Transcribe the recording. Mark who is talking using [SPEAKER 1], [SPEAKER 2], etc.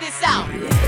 [SPEAKER 1] this out.